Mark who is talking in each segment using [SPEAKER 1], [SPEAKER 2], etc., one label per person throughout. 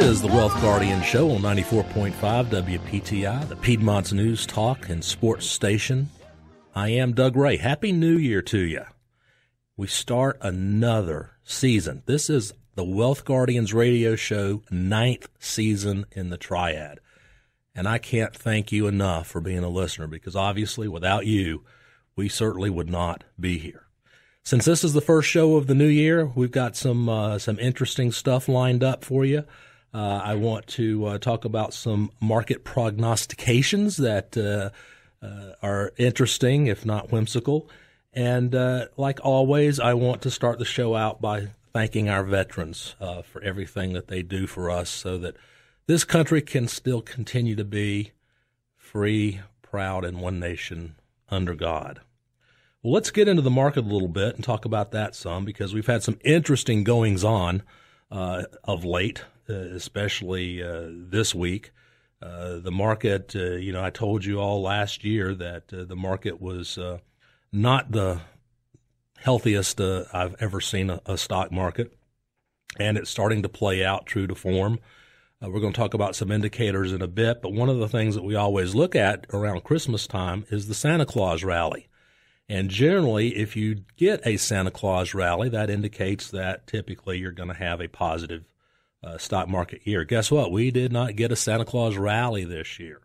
[SPEAKER 1] is the Wealth Guardian Show on 94.5 WPTI, the Piedmont's News Talk and Sports Station. I am Doug Ray. Happy New Year to you. We start another season. This is the Wealth Guardians radio show, ninth season in the triad. And I can't thank you enough for being a listener because obviously without you, we certainly would not be here. Since this is the first show of the new year, we've got some uh, some interesting stuff lined up for you. Uh, I want to uh, talk about some market prognostications that uh, uh, are interesting, if not whimsical. And uh, like always, I want to start the show out by thanking our veterans for everything that they do for us, so that this country can still continue to be free, proud, and one nation under God. Well, let's get into the market a little bit and talk about that some because we've had some interesting goings on uh, of late, uh, especially uh, this week. Uh, the market, uh, you know, I told you all last year that uh, the market was not the healthiest I've ever seen a, a, stock market, and it's starting to play out true to form. we're going to talk about some indicators in a bit, but one of the things that we always look at around Christmas time is the Santa Claus rally. And generally, if you get a Santa Claus rally, that indicates that typically you're going to have a positive uh, stock market year. Guess what? We did not get a Santa Claus rally this year.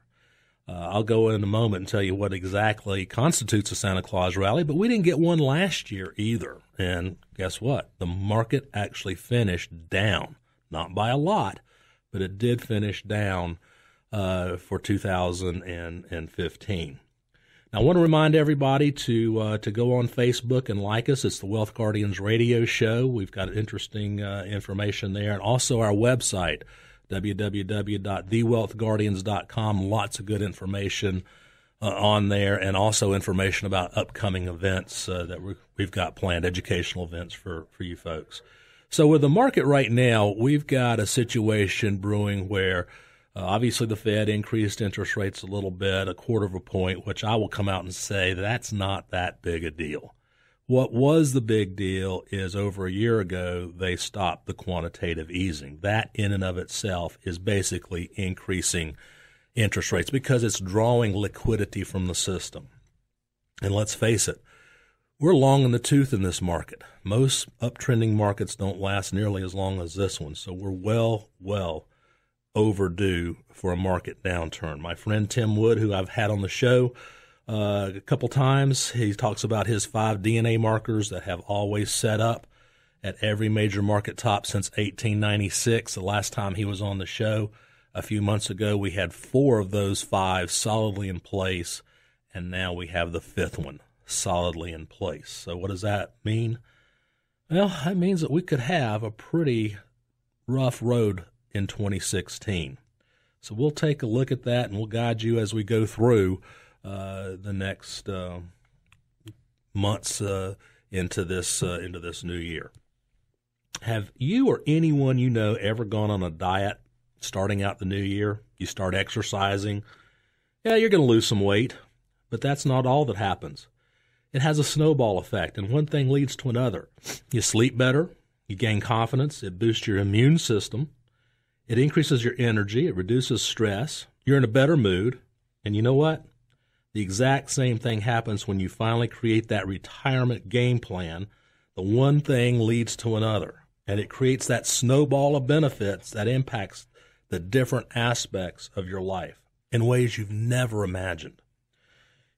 [SPEAKER 1] Uh, I'll go in a moment and tell you what exactly constitutes a Santa Claus rally, but we didn't get one last year either. And guess what? The market actually finished down, not by a lot, but it did finish down uh, for 2015. I want to remind everybody to uh, to go on Facebook and like us. It's the Wealth Guardians Radio Show. We've got interesting uh, information there, and also our website www.thewealthguardians.com. Lots of good information uh, on there, and also information about upcoming events uh, that we have got planned, educational events for for you folks. So with the market right now, we've got a situation brewing where uh, obviously, the Fed increased interest rates a little bit, a quarter of a point, which I will come out and say that's not that big a deal. What was the big deal is over a year ago, they stopped the quantitative easing. That, in and of itself, is basically increasing interest rates because it's drawing liquidity from the system. And let's face it, we're long in the tooth in this market. Most uptrending markets don't last nearly as long as this one. So we're well, well overdue for a market downturn. My friend Tim Wood, who I've had on the show uh, a couple times, he talks about his five DNA markers that have always set up at every major market top since 1896. The last time he was on the show a few months ago, we had four of those five solidly in place, and now we have the fifth one solidly in place. So, what does that mean? Well, that means that we could have a pretty rough road in 2016. So we'll take a look at that and we'll guide you as we go through uh, the next uh, months uh, into this uh, into this new year. Have you or anyone you know ever gone on a diet starting out the new year? You start exercising. Yeah, you're going to lose some weight, but that's not all that happens. It has a snowball effect, and one thing leads to another. You sleep better, you gain confidence, it boosts your immune system, it increases your energy, it reduces stress, you're in a better mood, and you know what? The exact same thing happens when you finally create that retirement game plan. The one thing leads to another, and it creates that snowball of benefits that impacts the different aspects of your life in ways you've never imagined.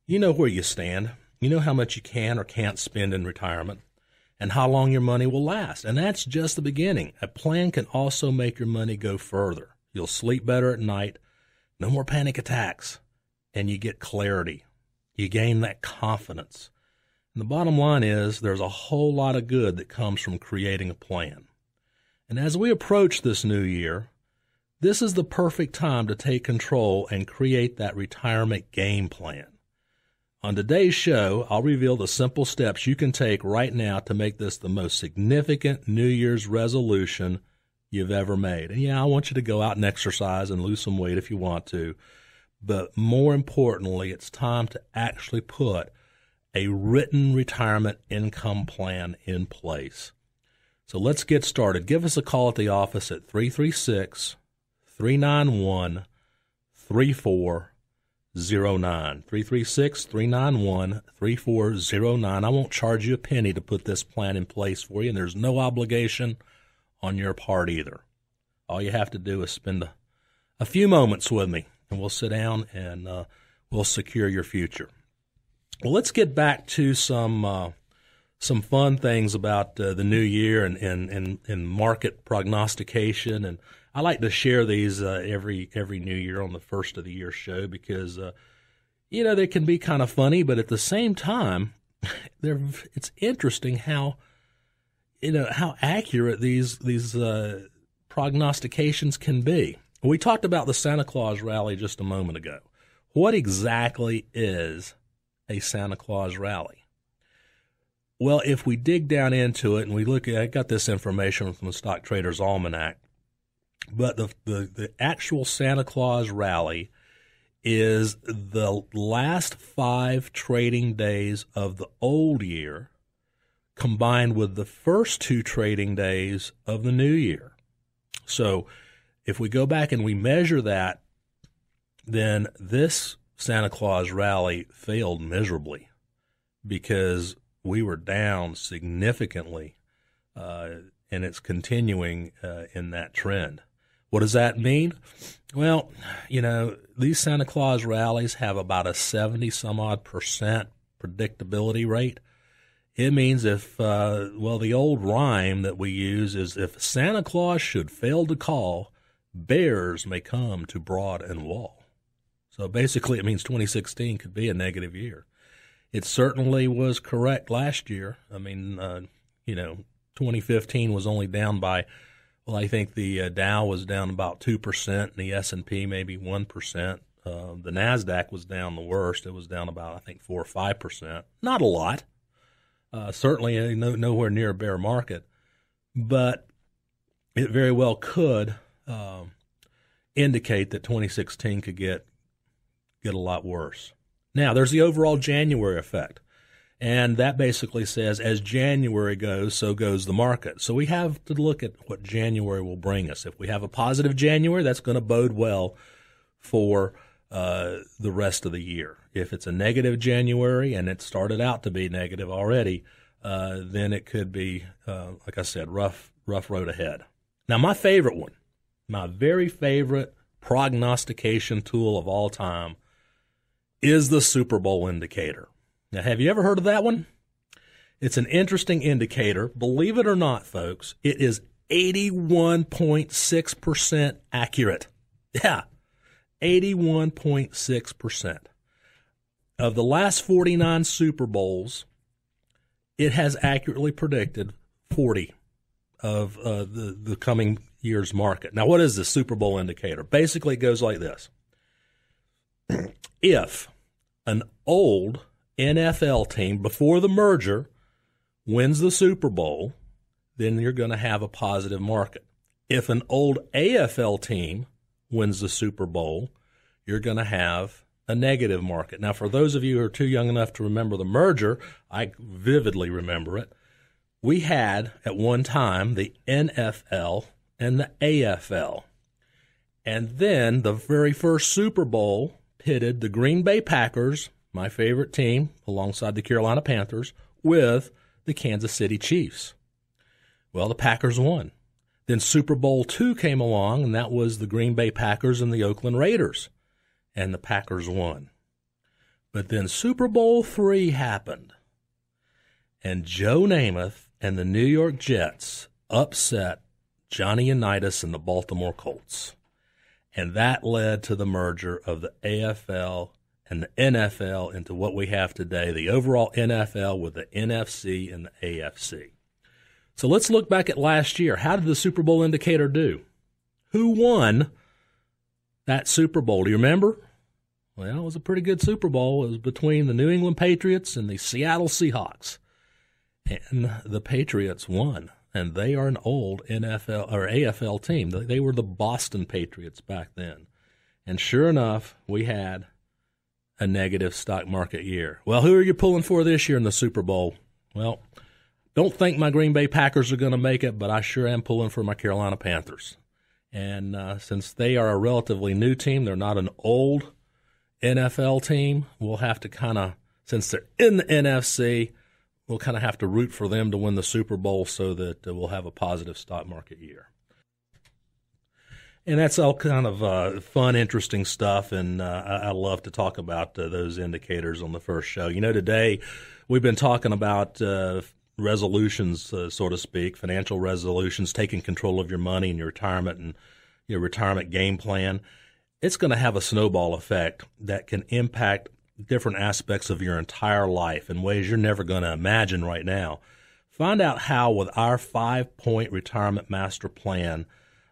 [SPEAKER 1] You know where you stand. You know how much you can or can't spend in retirement and how long your money will last. And that's just the beginning. A plan can also make your money go further. You'll sleep better at night, no more panic attacks, and you get clarity. You gain that confidence. And the bottom line is there's a whole lot of good that comes from creating a plan. And as we approach this new year, this is the perfect time to take control and create that retirement game plan. On today's show, I'll reveal the simple steps you can take right now to make this the most significant New Year's resolution you've ever made. And yeah, I want you to go out and exercise and lose some weight if you want to. But more importantly, it's time to actually put a written retirement income plan in place. So let's get started. Give us a call at the office at 336 391 3409. 336 391 3409. I won't charge you a penny to put this plan in place for you, and there's no obligation on your part either. All you have to do is spend a, a few moments with me, and we'll sit down and uh, we'll secure your future. Well, let's get back to some uh, some fun things about uh, the new year and, and, and, and, market prognostication. And I like to share these uh, every every new year on the first of the year show because uh, you know they can be kind of funny, but at the same time, they're it's interesting how you know how accurate these these uh, prognostications can be. We talked about the Santa Claus rally just a moment ago. What exactly is a Santa Claus rally? Well, if we dig down into it and we look at, I got this information from the Stock Traders Almanac, but the, the, the actual Santa Claus rally is the last five trading days of the old year combined with the first two trading days of the new year. So if we go back and we measure that, then this Santa Claus rally failed miserably because we were down significantly, uh, and it's continuing uh, in that trend. What does that mean? Well, you know, these Santa Claus rallies have about a 70 some odd percent predictability rate. It means if, uh, well, the old rhyme that we use is if Santa Claus should fail to call, bears may come to Broad and Wall. So basically, it means 2016 could be a negative year it certainly was correct last year. I mean, uh, you know, 2015 was only down by, well, I think the uh, Dow was down about two percent, and the S and P maybe one percent. Uh, the Nasdaq was down the worst; it was down about I think four or five percent. Not a lot, uh, certainly uh, no, nowhere near a bear market, but it very well could um, indicate that 2016 could get get a lot worse. Now, there's the overall January effect. And that basically says as January goes, so goes the market. So we have to look at what January will bring us. If we have a positive January, that's going to bode well for uh, the rest of the year. If it's a negative January, and it started out to be negative already, uh, then it could be, uh, like I said, rough, rough road ahead. Now, my favorite one, my very favorite prognostication tool of all time is the Super Bowl indicator. Now, have you ever heard of that one? It's an interesting indicator. Believe it or not, folks, it is 81.6% accurate. Yeah, 81.6%. Of the last 49 Super Bowls, it has accurately predicted 40 of uh, the, the coming year's market. Now, what is the Super Bowl indicator? Basically, it goes like this if an old NFL team before the merger wins the Super Bowl, then you're going to have a positive market. If an old AFL team wins the Super Bowl, you're going to have a negative market. Now, for those of you who are too young enough to remember the merger, I vividly remember it. We had at one time the NFL and the AFL. And then the very first Super Bowl pitted the Green Bay Packers, my favorite team, alongside the Carolina Panthers, with the Kansas City Chiefs. Well, the Packers won. Then Super Bowl two came along, and that was the Green Bay Packers and the Oakland Raiders, and the Packers won. But then Super Bowl three happened, and Joe Namath and the New York Jets upset Johnny Unitas and the Baltimore Colts. And that led to the merger of the AFL and the NFL into what we have today the overall NFL with the NFC and the AFC. So let's look back at last year. How did the Super Bowl indicator do? Who won that Super Bowl? Do you remember? Well, it was a pretty good Super Bowl. It was between the New England Patriots and the Seattle Seahawks. And the Patriots won and they are an old NFL or AFL team. They were the Boston Patriots back then. And sure enough, we had a negative stock market year. Well, who are you pulling for this year in the Super Bowl? Well, don't think my Green Bay Packers are going to make it, but I sure am pulling for my Carolina Panthers. And uh, since they are a relatively new team, they're not an old NFL team. We'll have to kind of, since they're in the NFC, we'll kind of have to root for them to win the Super Bowl so that uh, we'll have a positive stock market year. And that's all kind of uh, fun, interesting stuff. And uh, I, love to talk about uh, those indicators on the first show. You know, today we've been talking about uh, resolutions, uh, so to speak, financial resolutions, taking control of your money and your retirement and your retirement game plan. It's going to have a snowball effect that can impact different aspects of your entire life in ways you're never going to imagine right now. Find out how with our five point retirement master plan.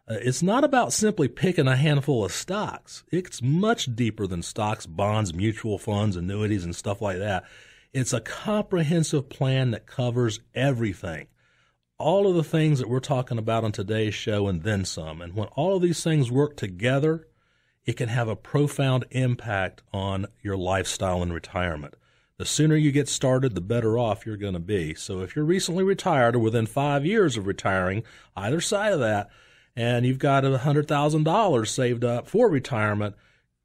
[SPEAKER 1] Uh, it's not about simply picking a handful of stocks. It's much deeper than stocks, bonds, mutual funds, annuities, and stuff like that. It's a comprehensive plan that covers everything. All of the things that we're talking about on today's show and then some. And when all of these things work together, it can have a profound impact on your lifestyle in retirement. The sooner you get started, the better off you're going to be. So if you're recently retired or within five years of retiring, either side of that, and you've got $100,000 saved up for retirement,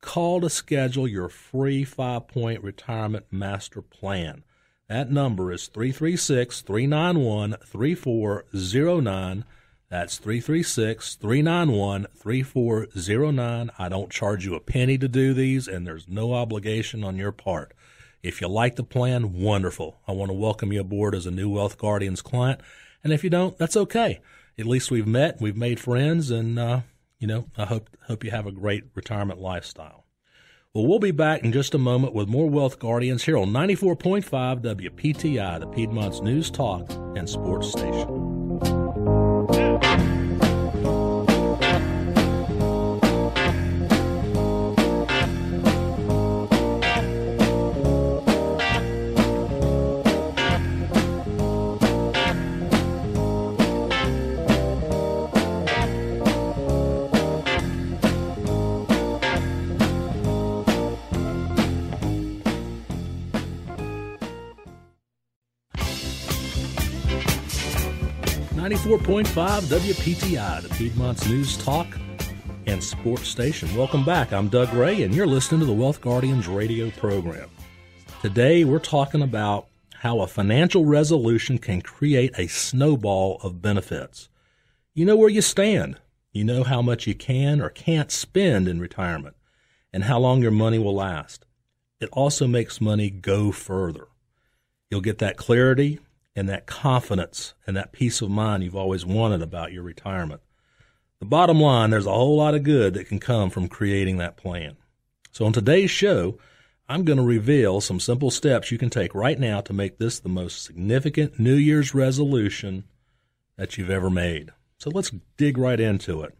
[SPEAKER 1] call to schedule your free five point retirement master plan. That number is 336 391 3409. That's 336 391 3409. I don't charge you a penny to do these, and there's no obligation on your part. If you like the plan, wonderful. I want to welcome you aboard as a new Wealth Guardians client. And if you don't, that's okay. At least we've met, we've made friends, and, uh, you know, I hope, hope you have a great retirement lifestyle. Well, we'll be back in just a moment with more Wealth Guardians here on 94.5 WPTI, the Piedmont's News Talk and Sports Station. 94.5 WPTI, the Piedmont's News Talk and Sports Station. Welcome back. I'm Doug Ray, and you're listening to the Wealth Guardians radio program. Today, we're talking about how a financial resolution can create a snowball of benefits. You know where you stand. You know how much you can or can't spend in retirement and how long your money will last. It also makes money go further. You'll get that clarity and that confidence and that peace of mind you've always wanted about your retirement. The bottom line, there's a whole lot of good that can come from creating that plan. So on today's show, I'm going to reveal some simple steps you can take right now to make this the most significant New Year's resolution that you've ever made. So let's dig right into it.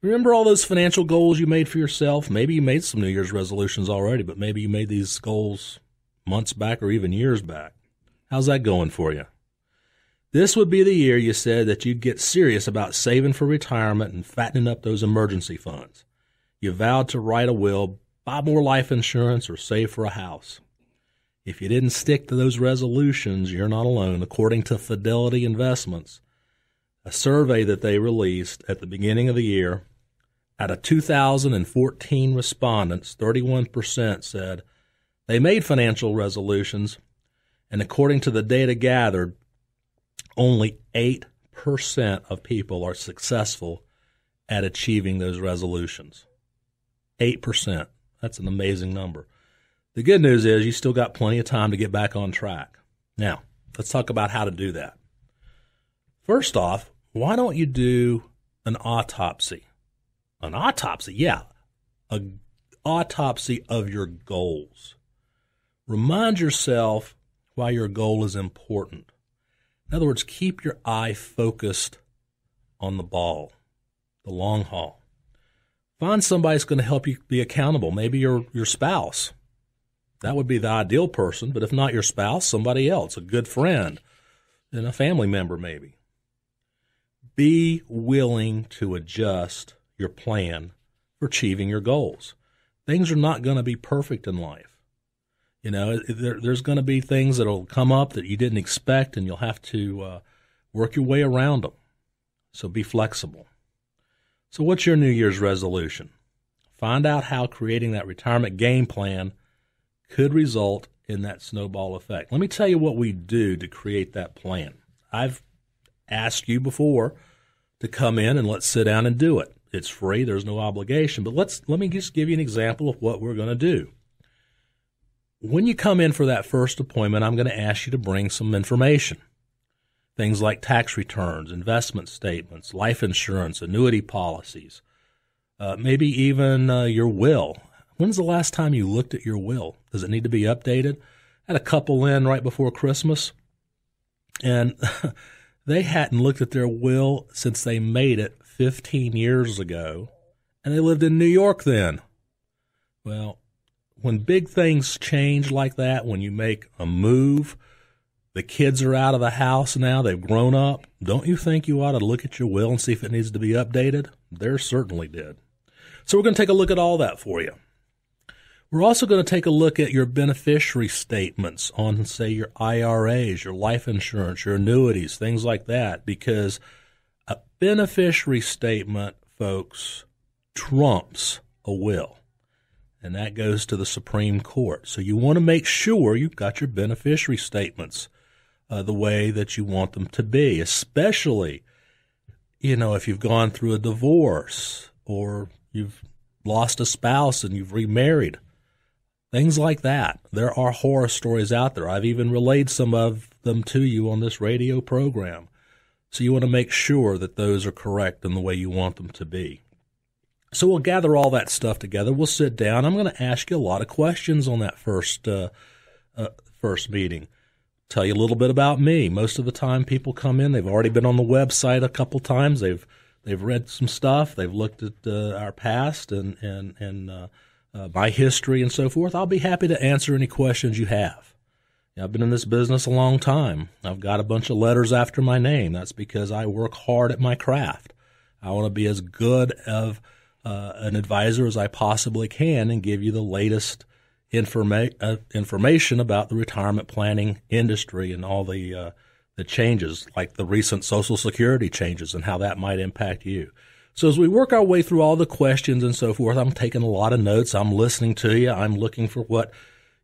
[SPEAKER 1] Remember all those financial goals you made for yourself? Maybe you made some New Year's resolutions already, but maybe you made these goals months back or even years back. How's that going for you? This would be the year you said that you'd get serious about saving for retirement and fattening up those emergency funds. You vowed to write a will, buy more life insurance, or save for a house. If you didn't stick to those resolutions, you're not alone. According to Fidelity Investments, a survey that they released at the beginning of the year, out of 2014 respondents, 31% said they made financial resolutions and according to the data gathered, only 8% of people are successful at achieving those resolutions. 8%. That's an amazing number. The good news is you still got plenty of time to get back on track. Now, let's talk about how to do that. First off, why don't you do an autopsy? An autopsy, yeah, an autopsy of your goals. Remind yourself why your goal is important. In other words, keep your eye focused on the ball, the long haul. Find somebody that's going to help you be accountable. Maybe your your spouse. That would be the ideal person, but if not your spouse, somebody else, a good friend, and a family member maybe. Be willing to adjust your plan for achieving your goals. Things are not going to be perfect in life. You know, there, there's going to be things that'll come up that you didn't expect, and you'll have to uh, work your way around them. So be flexible. So, what's your New Year's resolution? Find out how creating that retirement game plan could result in that snowball effect. Let me tell you what we do to create that plan. I've asked you before to come in and let's sit down and do it. It's free, there's no obligation, but let's let me just give you an example of what we're going to do. When you come in for that first appointment, I'm going to ask you to bring some information. Things like tax returns, investment statements, life insurance, annuity policies, uh, maybe even uh, your will. When's the last time you looked at your will? Does it need to be updated? I had a couple in right before Christmas, and they hadn't looked at their will since they made it 15 years ago, and they lived in New York then. Well, when big things change like that, when you make a move, the kids are out of the house now, they've grown up. Don't you think you ought to look at your will and see if it needs to be updated? There certainly did. So we're going to take a look at all that for you. We're also going to take a look at your beneficiary statements on, say, your IRAs, your life insurance, your annuities, things like that, because a beneficiary statement, folks, trumps a will. And that goes to the Supreme Court. So you want to make sure you've got your beneficiary statements uh, the way that you want them to be, especially, you know, if you've gone through a divorce or you've lost a spouse and you've remarried. Things like that. There are horror stories out there. I've even relayed some of them to you on this radio program. So you want to make sure that those are correct in the way you want them to be. So we'll gather all that stuff together. We'll sit down. I'm going to ask you a lot of questions on that first uh, uh, first meeting tell you a little bit about me. Most of the time, people come in; they've already been on the website a couple times. They've they've read some stuff. They've looked at uh, our past and and and uh, uh, my history and so forth. I'll be happy to answer any questions you have. I've been in this business a long time. I've got a bunch of letters after my name. That's because I work hard at my craft. I want to be as good of uh, an advisor as I possibly can and give you the latest informa- uh, information about the retirement planning industry and all the uh, the changes, like the recent Social Security changes and how that might impact you. So as we work our way through all the questions and so forth, I'm taking a lot of notes. I'm listening to you. I'm looking for what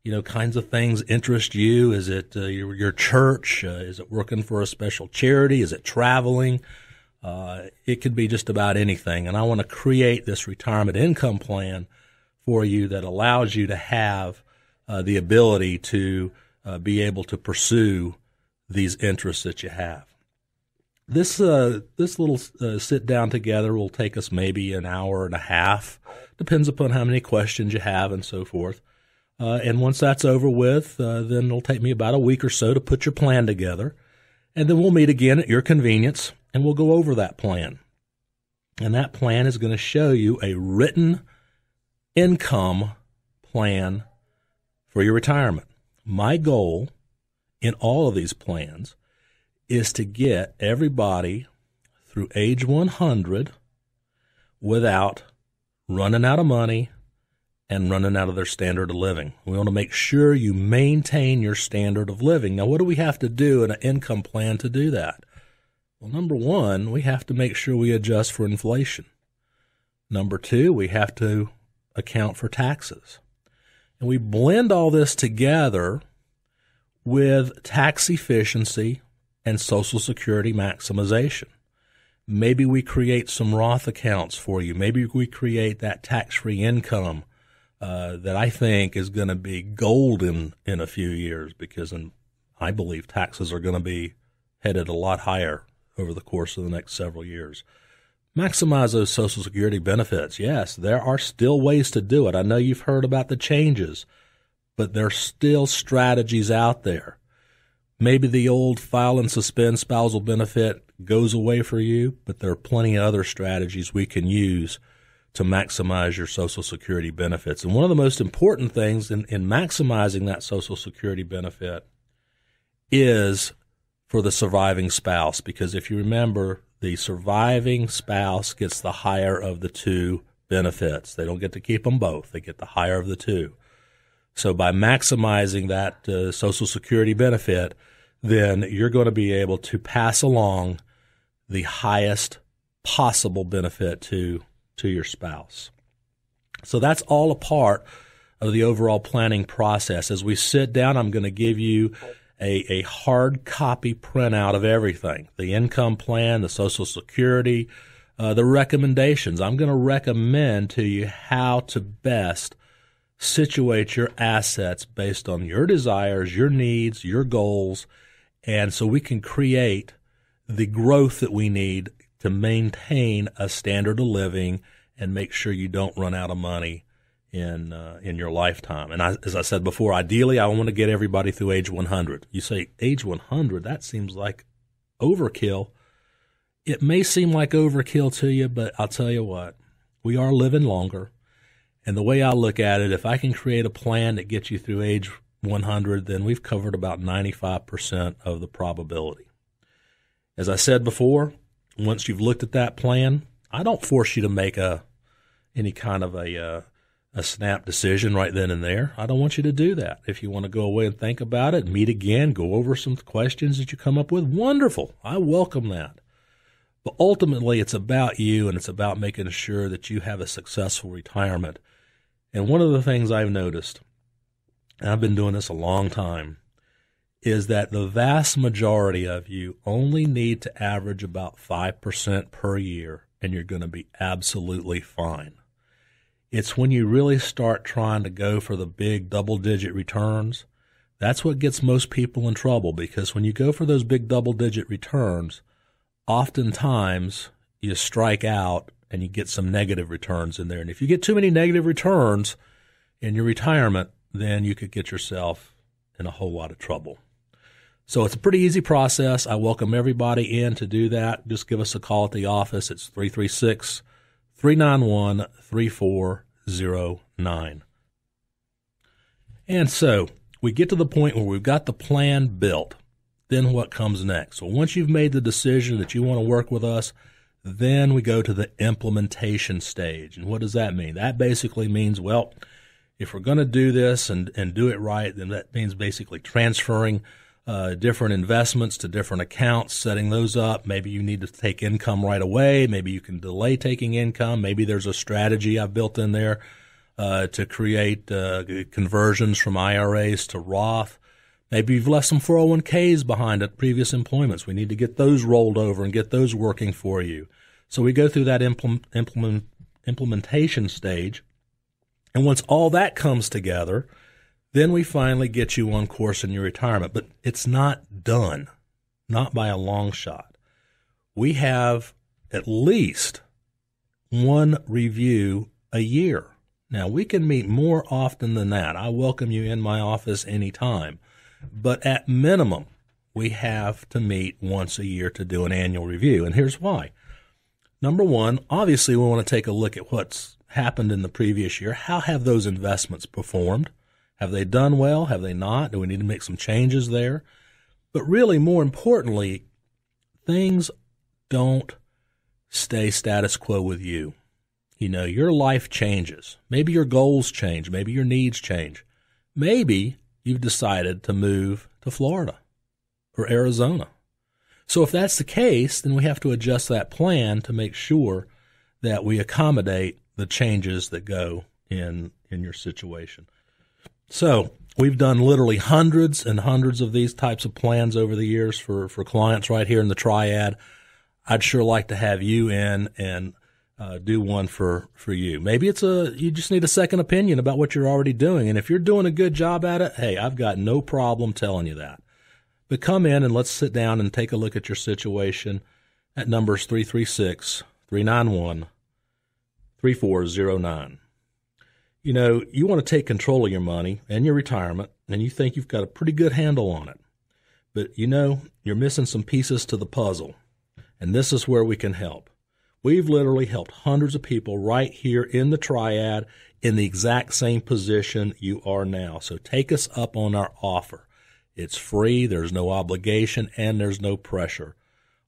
[SPEAKER 1] you know kinds of things interest you. Is it uh, your, your church? Uh, is it working for a special charity? Is it traveling? Uh, it could be just about anything. And I want to create this retirement income plan for you that allows you to have uh, the ability to uh, be able to pursue these interests that you have. This uh, this little uh, sit down together will take us maybe an hour and a half, depends upon how many questions you have and so forth. Uh, and once that's over with, then it'll take me about a week or so to put your plan together, and then we'll meet again at your convenience and we'll go over that plan. And that plan is going to show you a written income plan for your retirement. My goal in all of these plans is to get everybody through age 100 without running out of money and running out of their standard of living. We want to make sure you maintain your standard of living. Now, what do we have to do in an income plan to do that? Well, number one, we have to make sure we adjust for inflation. Number two, we have to account for taxes. And we blend all this together with tax efficiency and Social Security maximization. Maybe we create some Roth accounts for you. Maybe we create that tax free income uh, that I think is going to be golden in a few years because in, I believe taxes are going to be headed a lot higher over the course of the next several years. Maximize those Social Security benefits. Yes, there are still ways to do it. I know you've heard about the changes, but there's still strategies out there. Maybe the old file and suspend spousal benefit goes away for you, but there are plenty of other strategies we can use to maximize your Social Security benefits. And one of the most important things in, in maximizing that Social Security benefit is for the surviving spouse. Because if you remember, the surviving spouse gets the higher of the two benefits. They don't get to keep them both. They get the higher of the two. So by maximizing that uh, Social Security benefit, then you're going to be able to pass along the highest possible benefit to to your spouse. So that's all a part of the overall planning process. As we sit down, I'm going to give you a, a hard copy printout of everything the income plan, the Social Security, uh, the recommendations. I'm going to recommend to you how to best situate your assets based on your desires, your needs, your goals, and so we can create the growth that we need to maintain a standard of living and make sure you don't run out of money in uh, in your lifetime. And I, as I said before, ideally, I want to get everybody through age 100. You say age 100, that seems like overkill. It may seem like overkill to you, but I'll tell you what, we are living longer. And the way I look at it, if I can create a plan that gets you through age 100, then we've covered about 95% of the probability. As I said before, once you've looked at that plan, I don't force you to make a any kind of a uh, a snap decision right then and there. I don't want you to do that. If you want to go away and think about it, meet again, go over some questions that you come up with, wonderful. I welcome that. But ultimately, it's about you and it's about making sure that you have a successful retirement. And one of the things I've noticed, and I've been doing this a long time, is that the vast majority of you only need to average about 5% per year and you're going to be absolutely fine. It's when you really start trying to go for the big double digit returns. That's what gets most people in trouble because when you go for those big double digit returns, oftentimes you strike out and you get some negative returns in there. And if you get too many negative returns in your retirement, then you could get yourself in a whole lot of trouble. So it's a pretty easy process. I welcome everybody in to do that. Just give us a call at the office. It's 336 391 3409. And so we get to the point where we've got the plan built. Then what comes next? So once you've made the decision that you want to work with us, then we go to the implementation stage. And what does that mean? That basically means, well, if we're going to do this and, and do it right, then that means basically transferring uh, different investments to different accounts, setting those up. Maybe you need to take income right away. Maybe you can delay taking income. Maybe there's a strategy I've built in there uh, to create uh, conversions from IRAs to Roth. Maybe you've left some 401ks behind at previous employments. We need to get those rolled over and get those working for you. So we go through that implement, implement, implementation stage. And once all that comes together, then we finally get you on course in your retirement, but it's not done, not by a long shot. We have at least one review a year. Now, we can meet more often than that. I welcome you in my office anytime. But at minimum, we have to meet once a year to do an annual review. And here's why. Number one, obviously, we want to take a look at what's happened in the previous year. How have those investments performed? Have they done well? Have they not? Do we need to make some changes there? But really, more importantly, things don't stay status quo with you. You know, your life changes. Maybe your goals change. Maybe your needs change. Maybe you've decided to move to Florida or Arizona. So if that's the case, then we have to adjust that plan to make sure that we accommodate the changes that go in in your situation. So we've done literally hundreds and hundreds of these types of plans over the years for, for clients right here in the triad. I'd sure like to have you in and uh, do one for, for you. Maybe it's a, you just need a second opinion about what you're already doing. And if you're doing a good job at it, hey, I've got no problem telling you that. But come in and let's sit down and take a look at your situation at numbers 336 391 3409 you know, you want to take control of your money and your retirement, and you think you've got a pretty good handle on it. But you know, you're missing some pieces to the puzzle, and this is where we can help. We've literally helped hundreds of people right here in the triad in the exact same position you are now. So take us up on our offer. It's free, there's no obligation, and there's no pressure.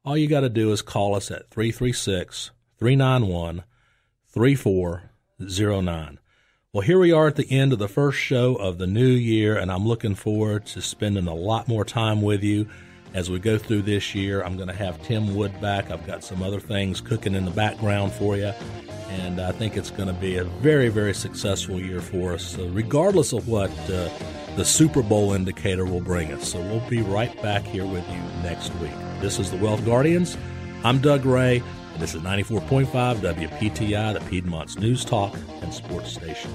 [SPEAKER 1] All you got to do is call us at 336 391 3409. Well, here we are at the end of the first show of the new year, and I'm looking forward to spending a lot more time with you as we go through this year. I'm going to have Tim Wood back. I've got some other things cooking in the background for you. And I think it's going to be a very, very successful year for us, uh, regardless of what uh, the Super Bowl indicator will bring us. So we'll be right back here with you next week. This is the Wealth Guardians. I'm Doug Ray, this is 94.5 WPTI, the Piedmont's News Talk and Sports Station.